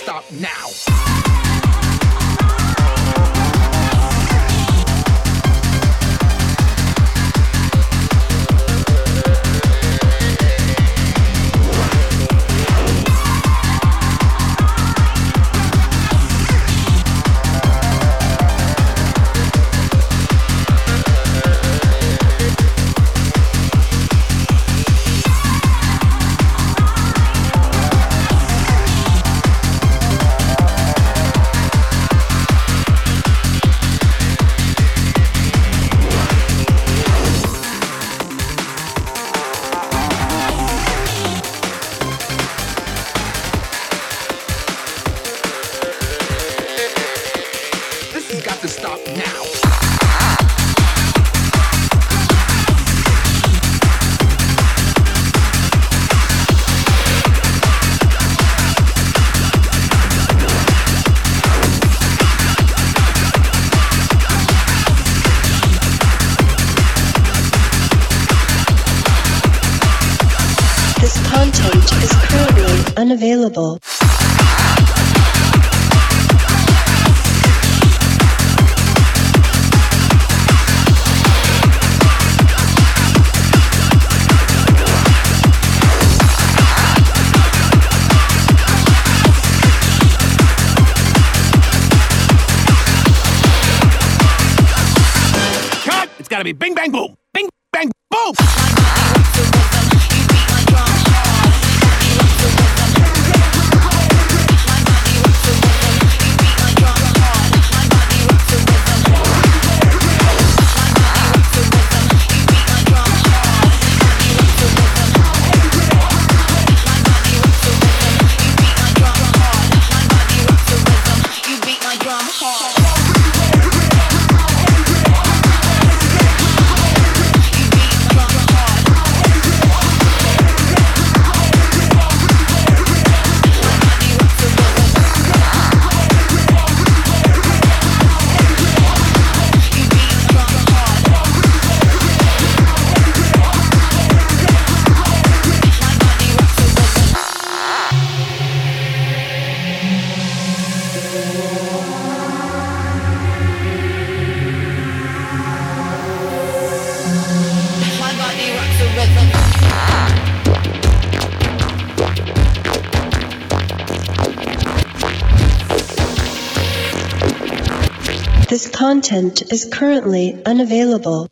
unavailable. Cut! Content is currently unavailable.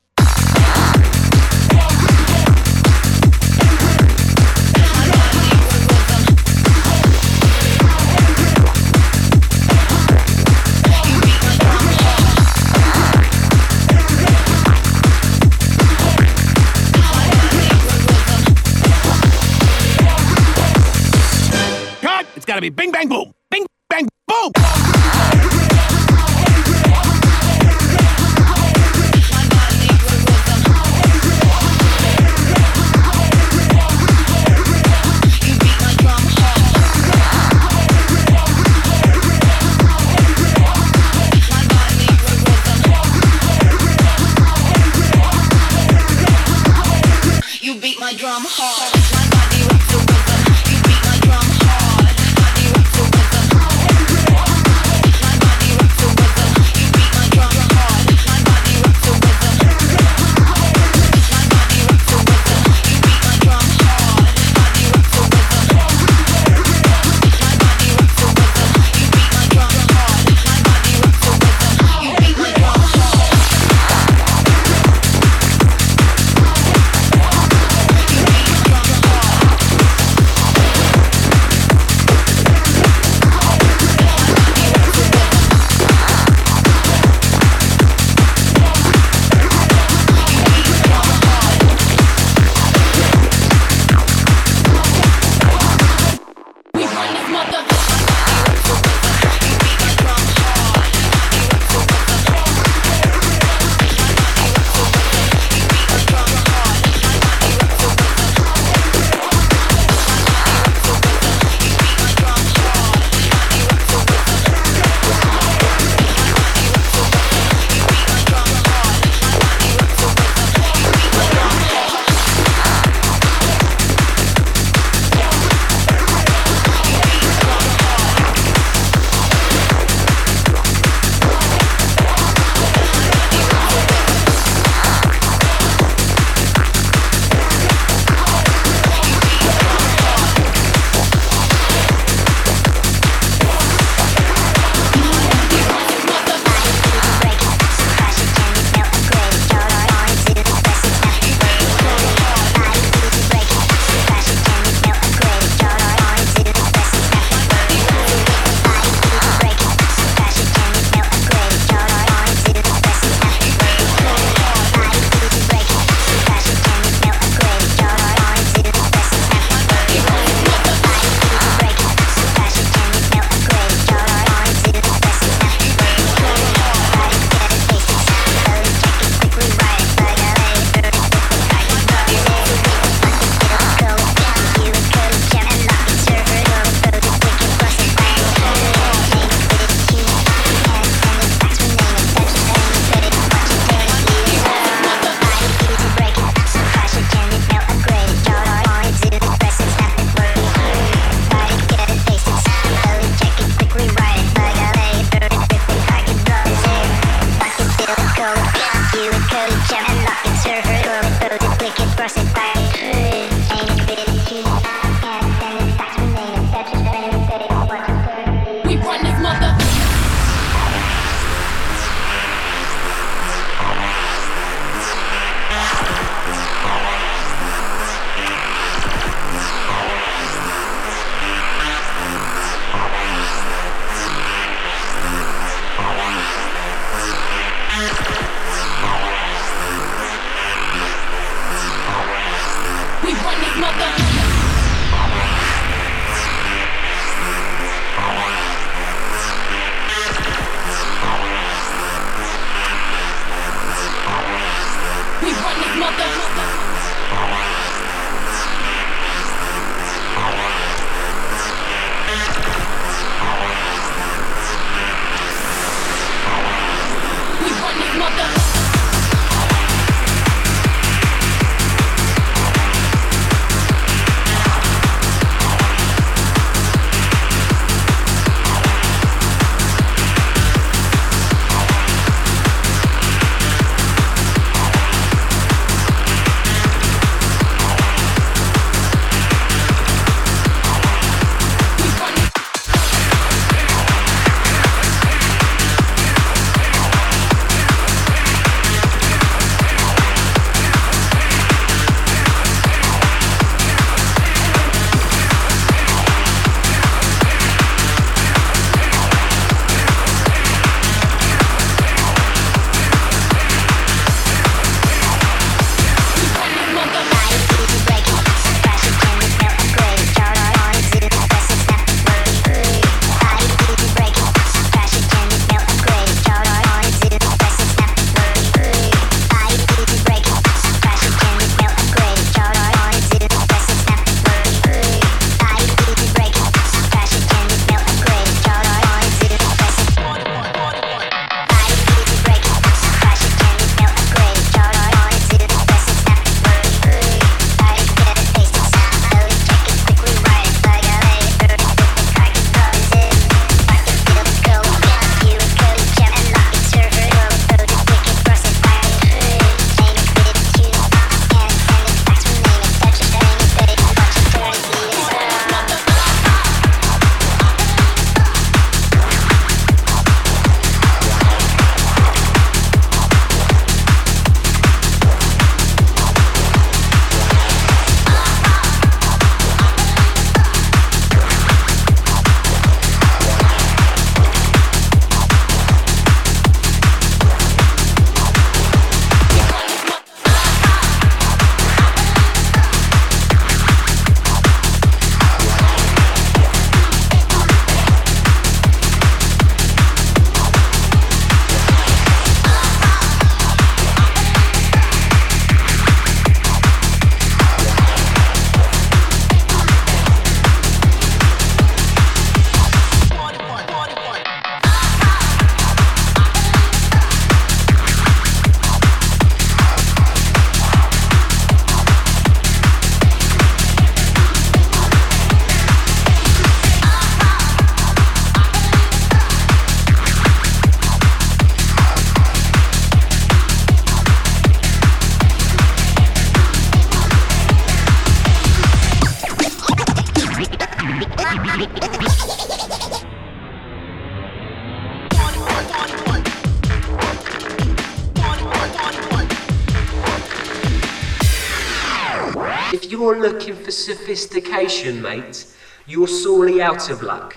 Sophistication, mate, you're sorely out of luck.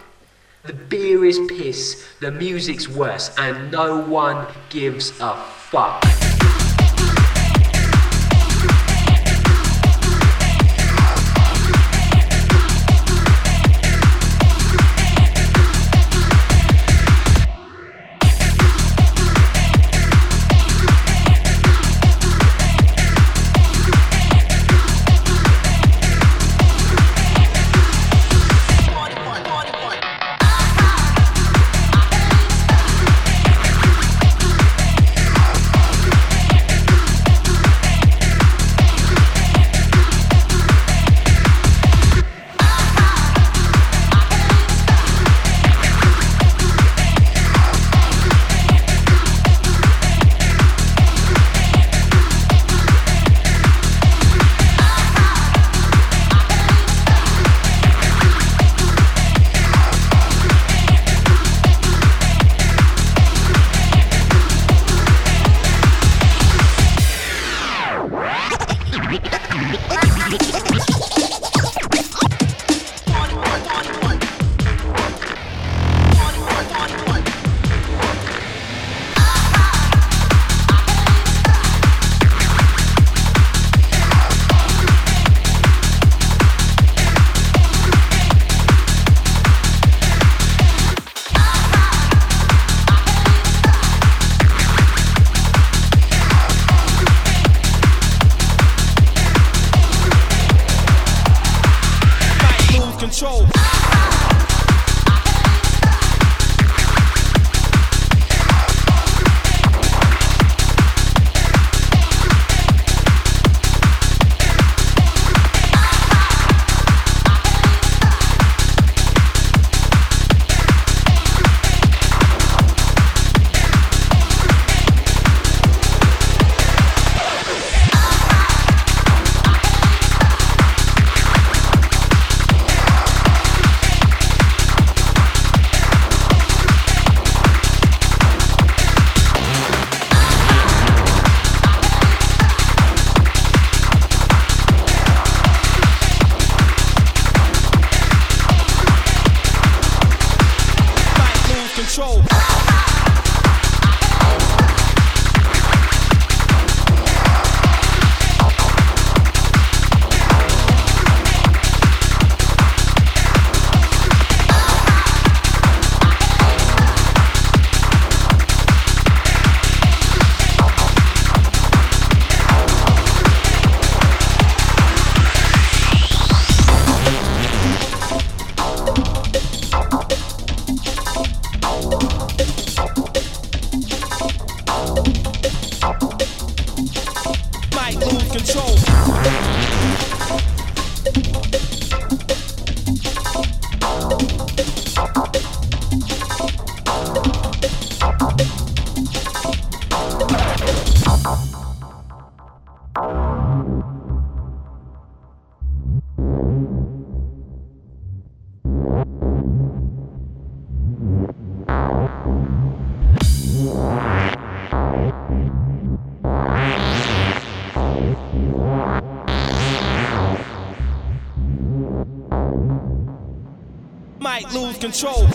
The beer is piss, the music's worse, and no one gives a fuck. Control.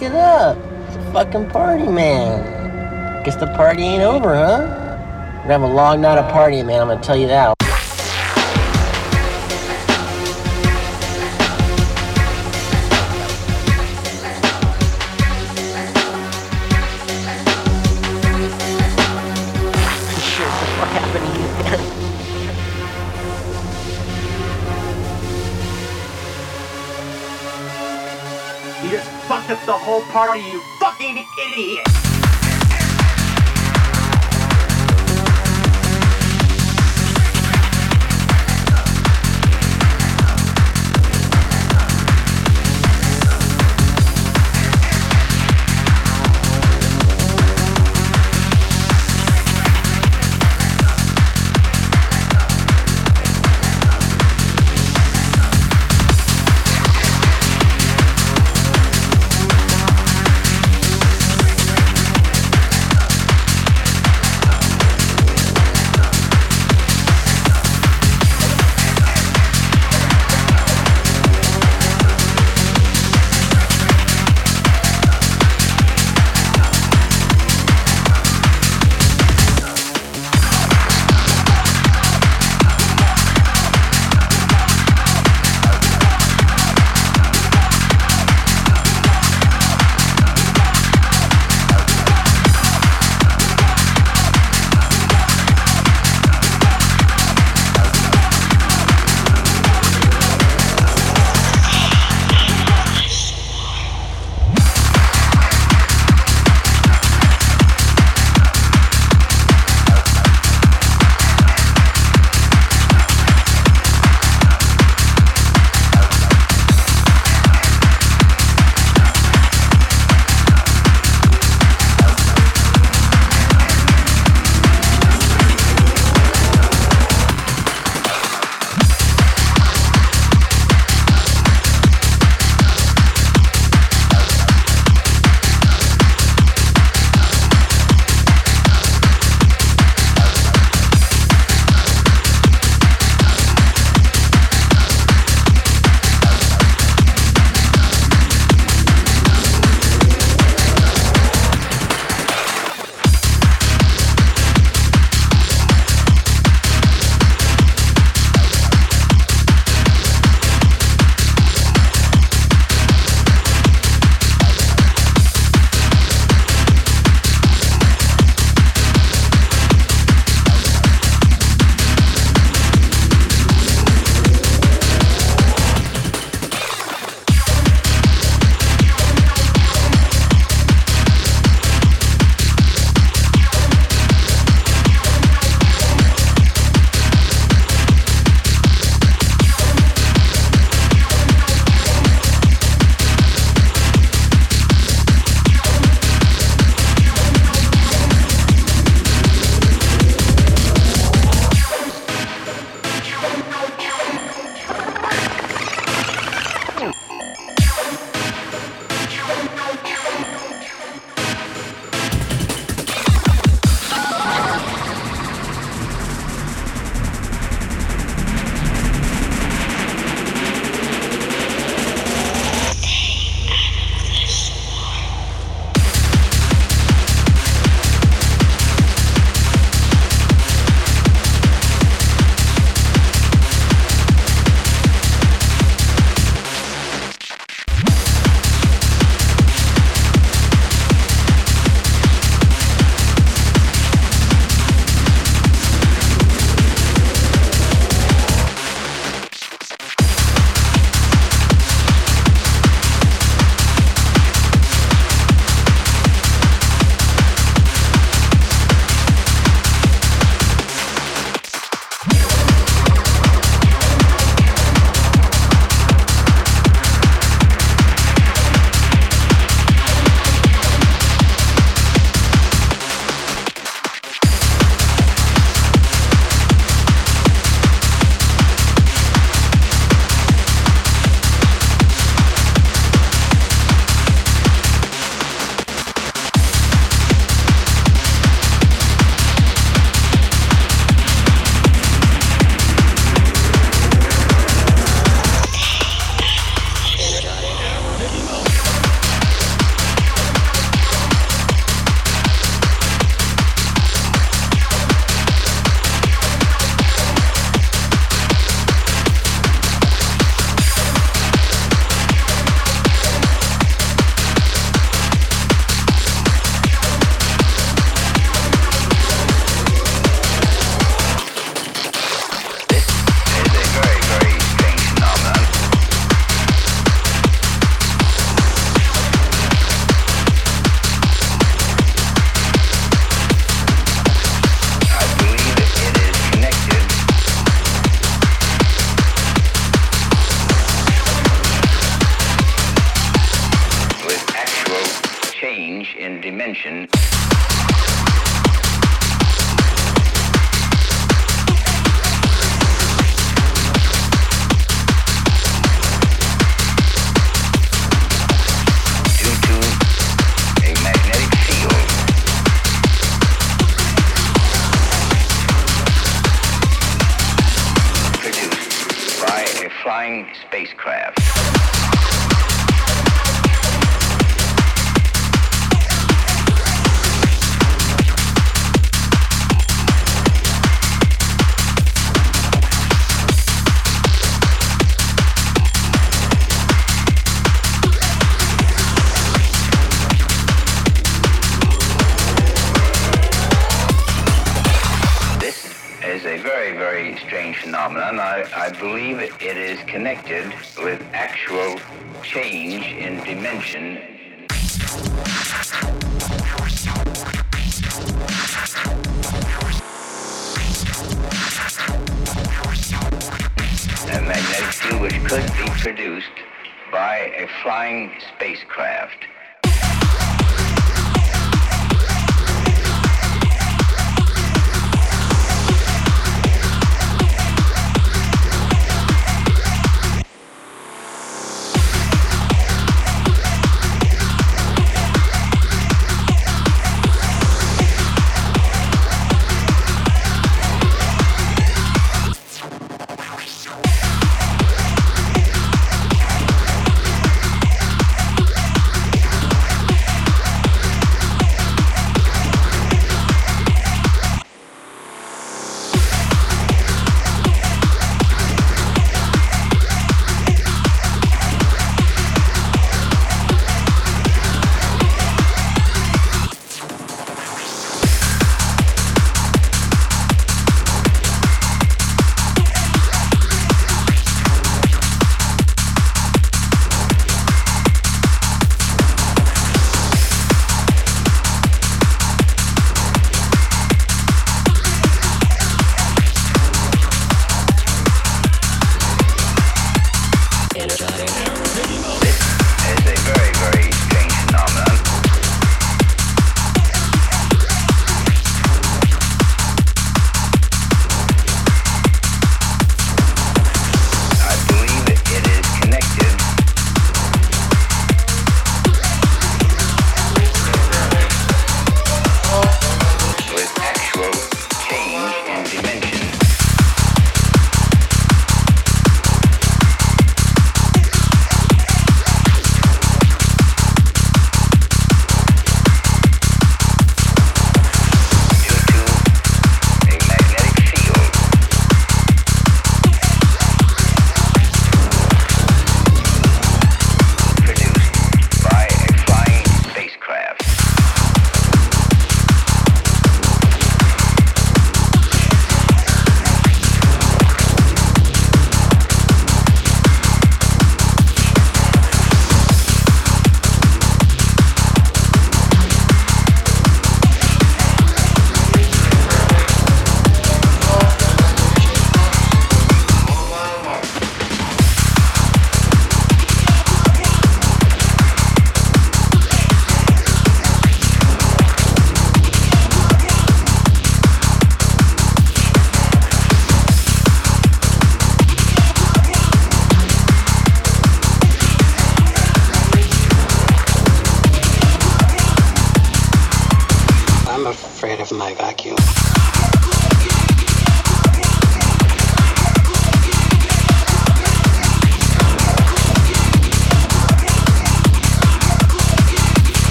Waking up. It's a fucking party man. Guess the party ain't over, huh? We're gonna have a long night of partying, man, I'm gonna tell you that. Whole party, you fucking idiot!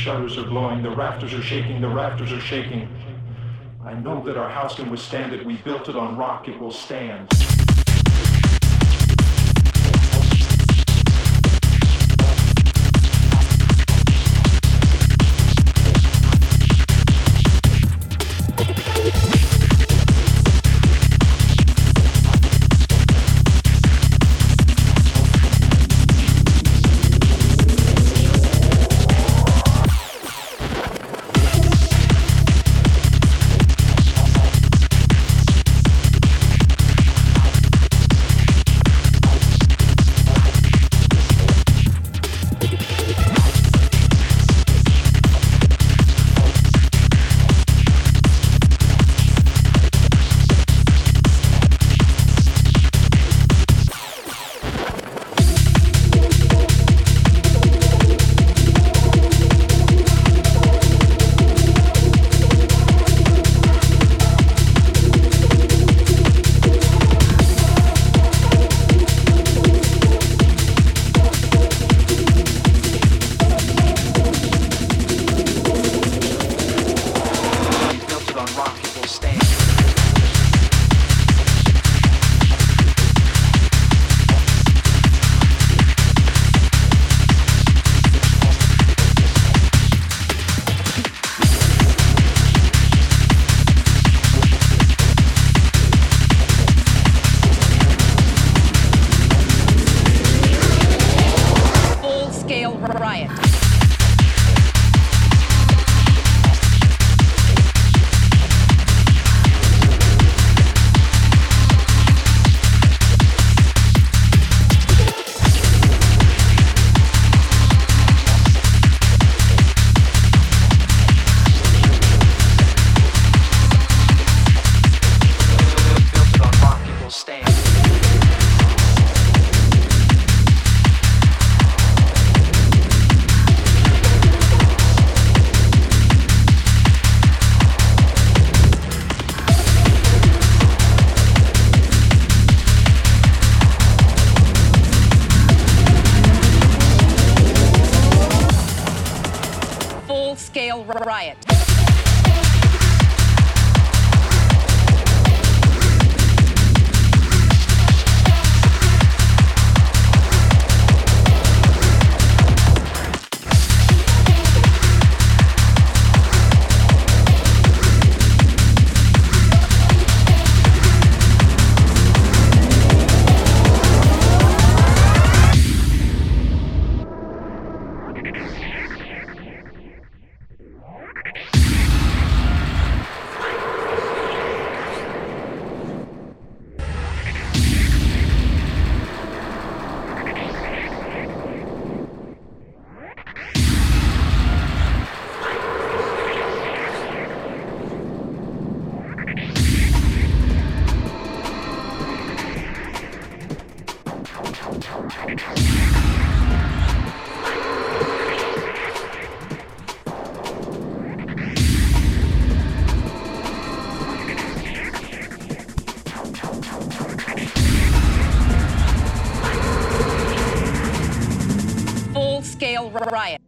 Shutters are blowing, the rafters are shaking, the rafters are shaking. I know that our house can withstand it. We built it on rock, it will stand. Riot.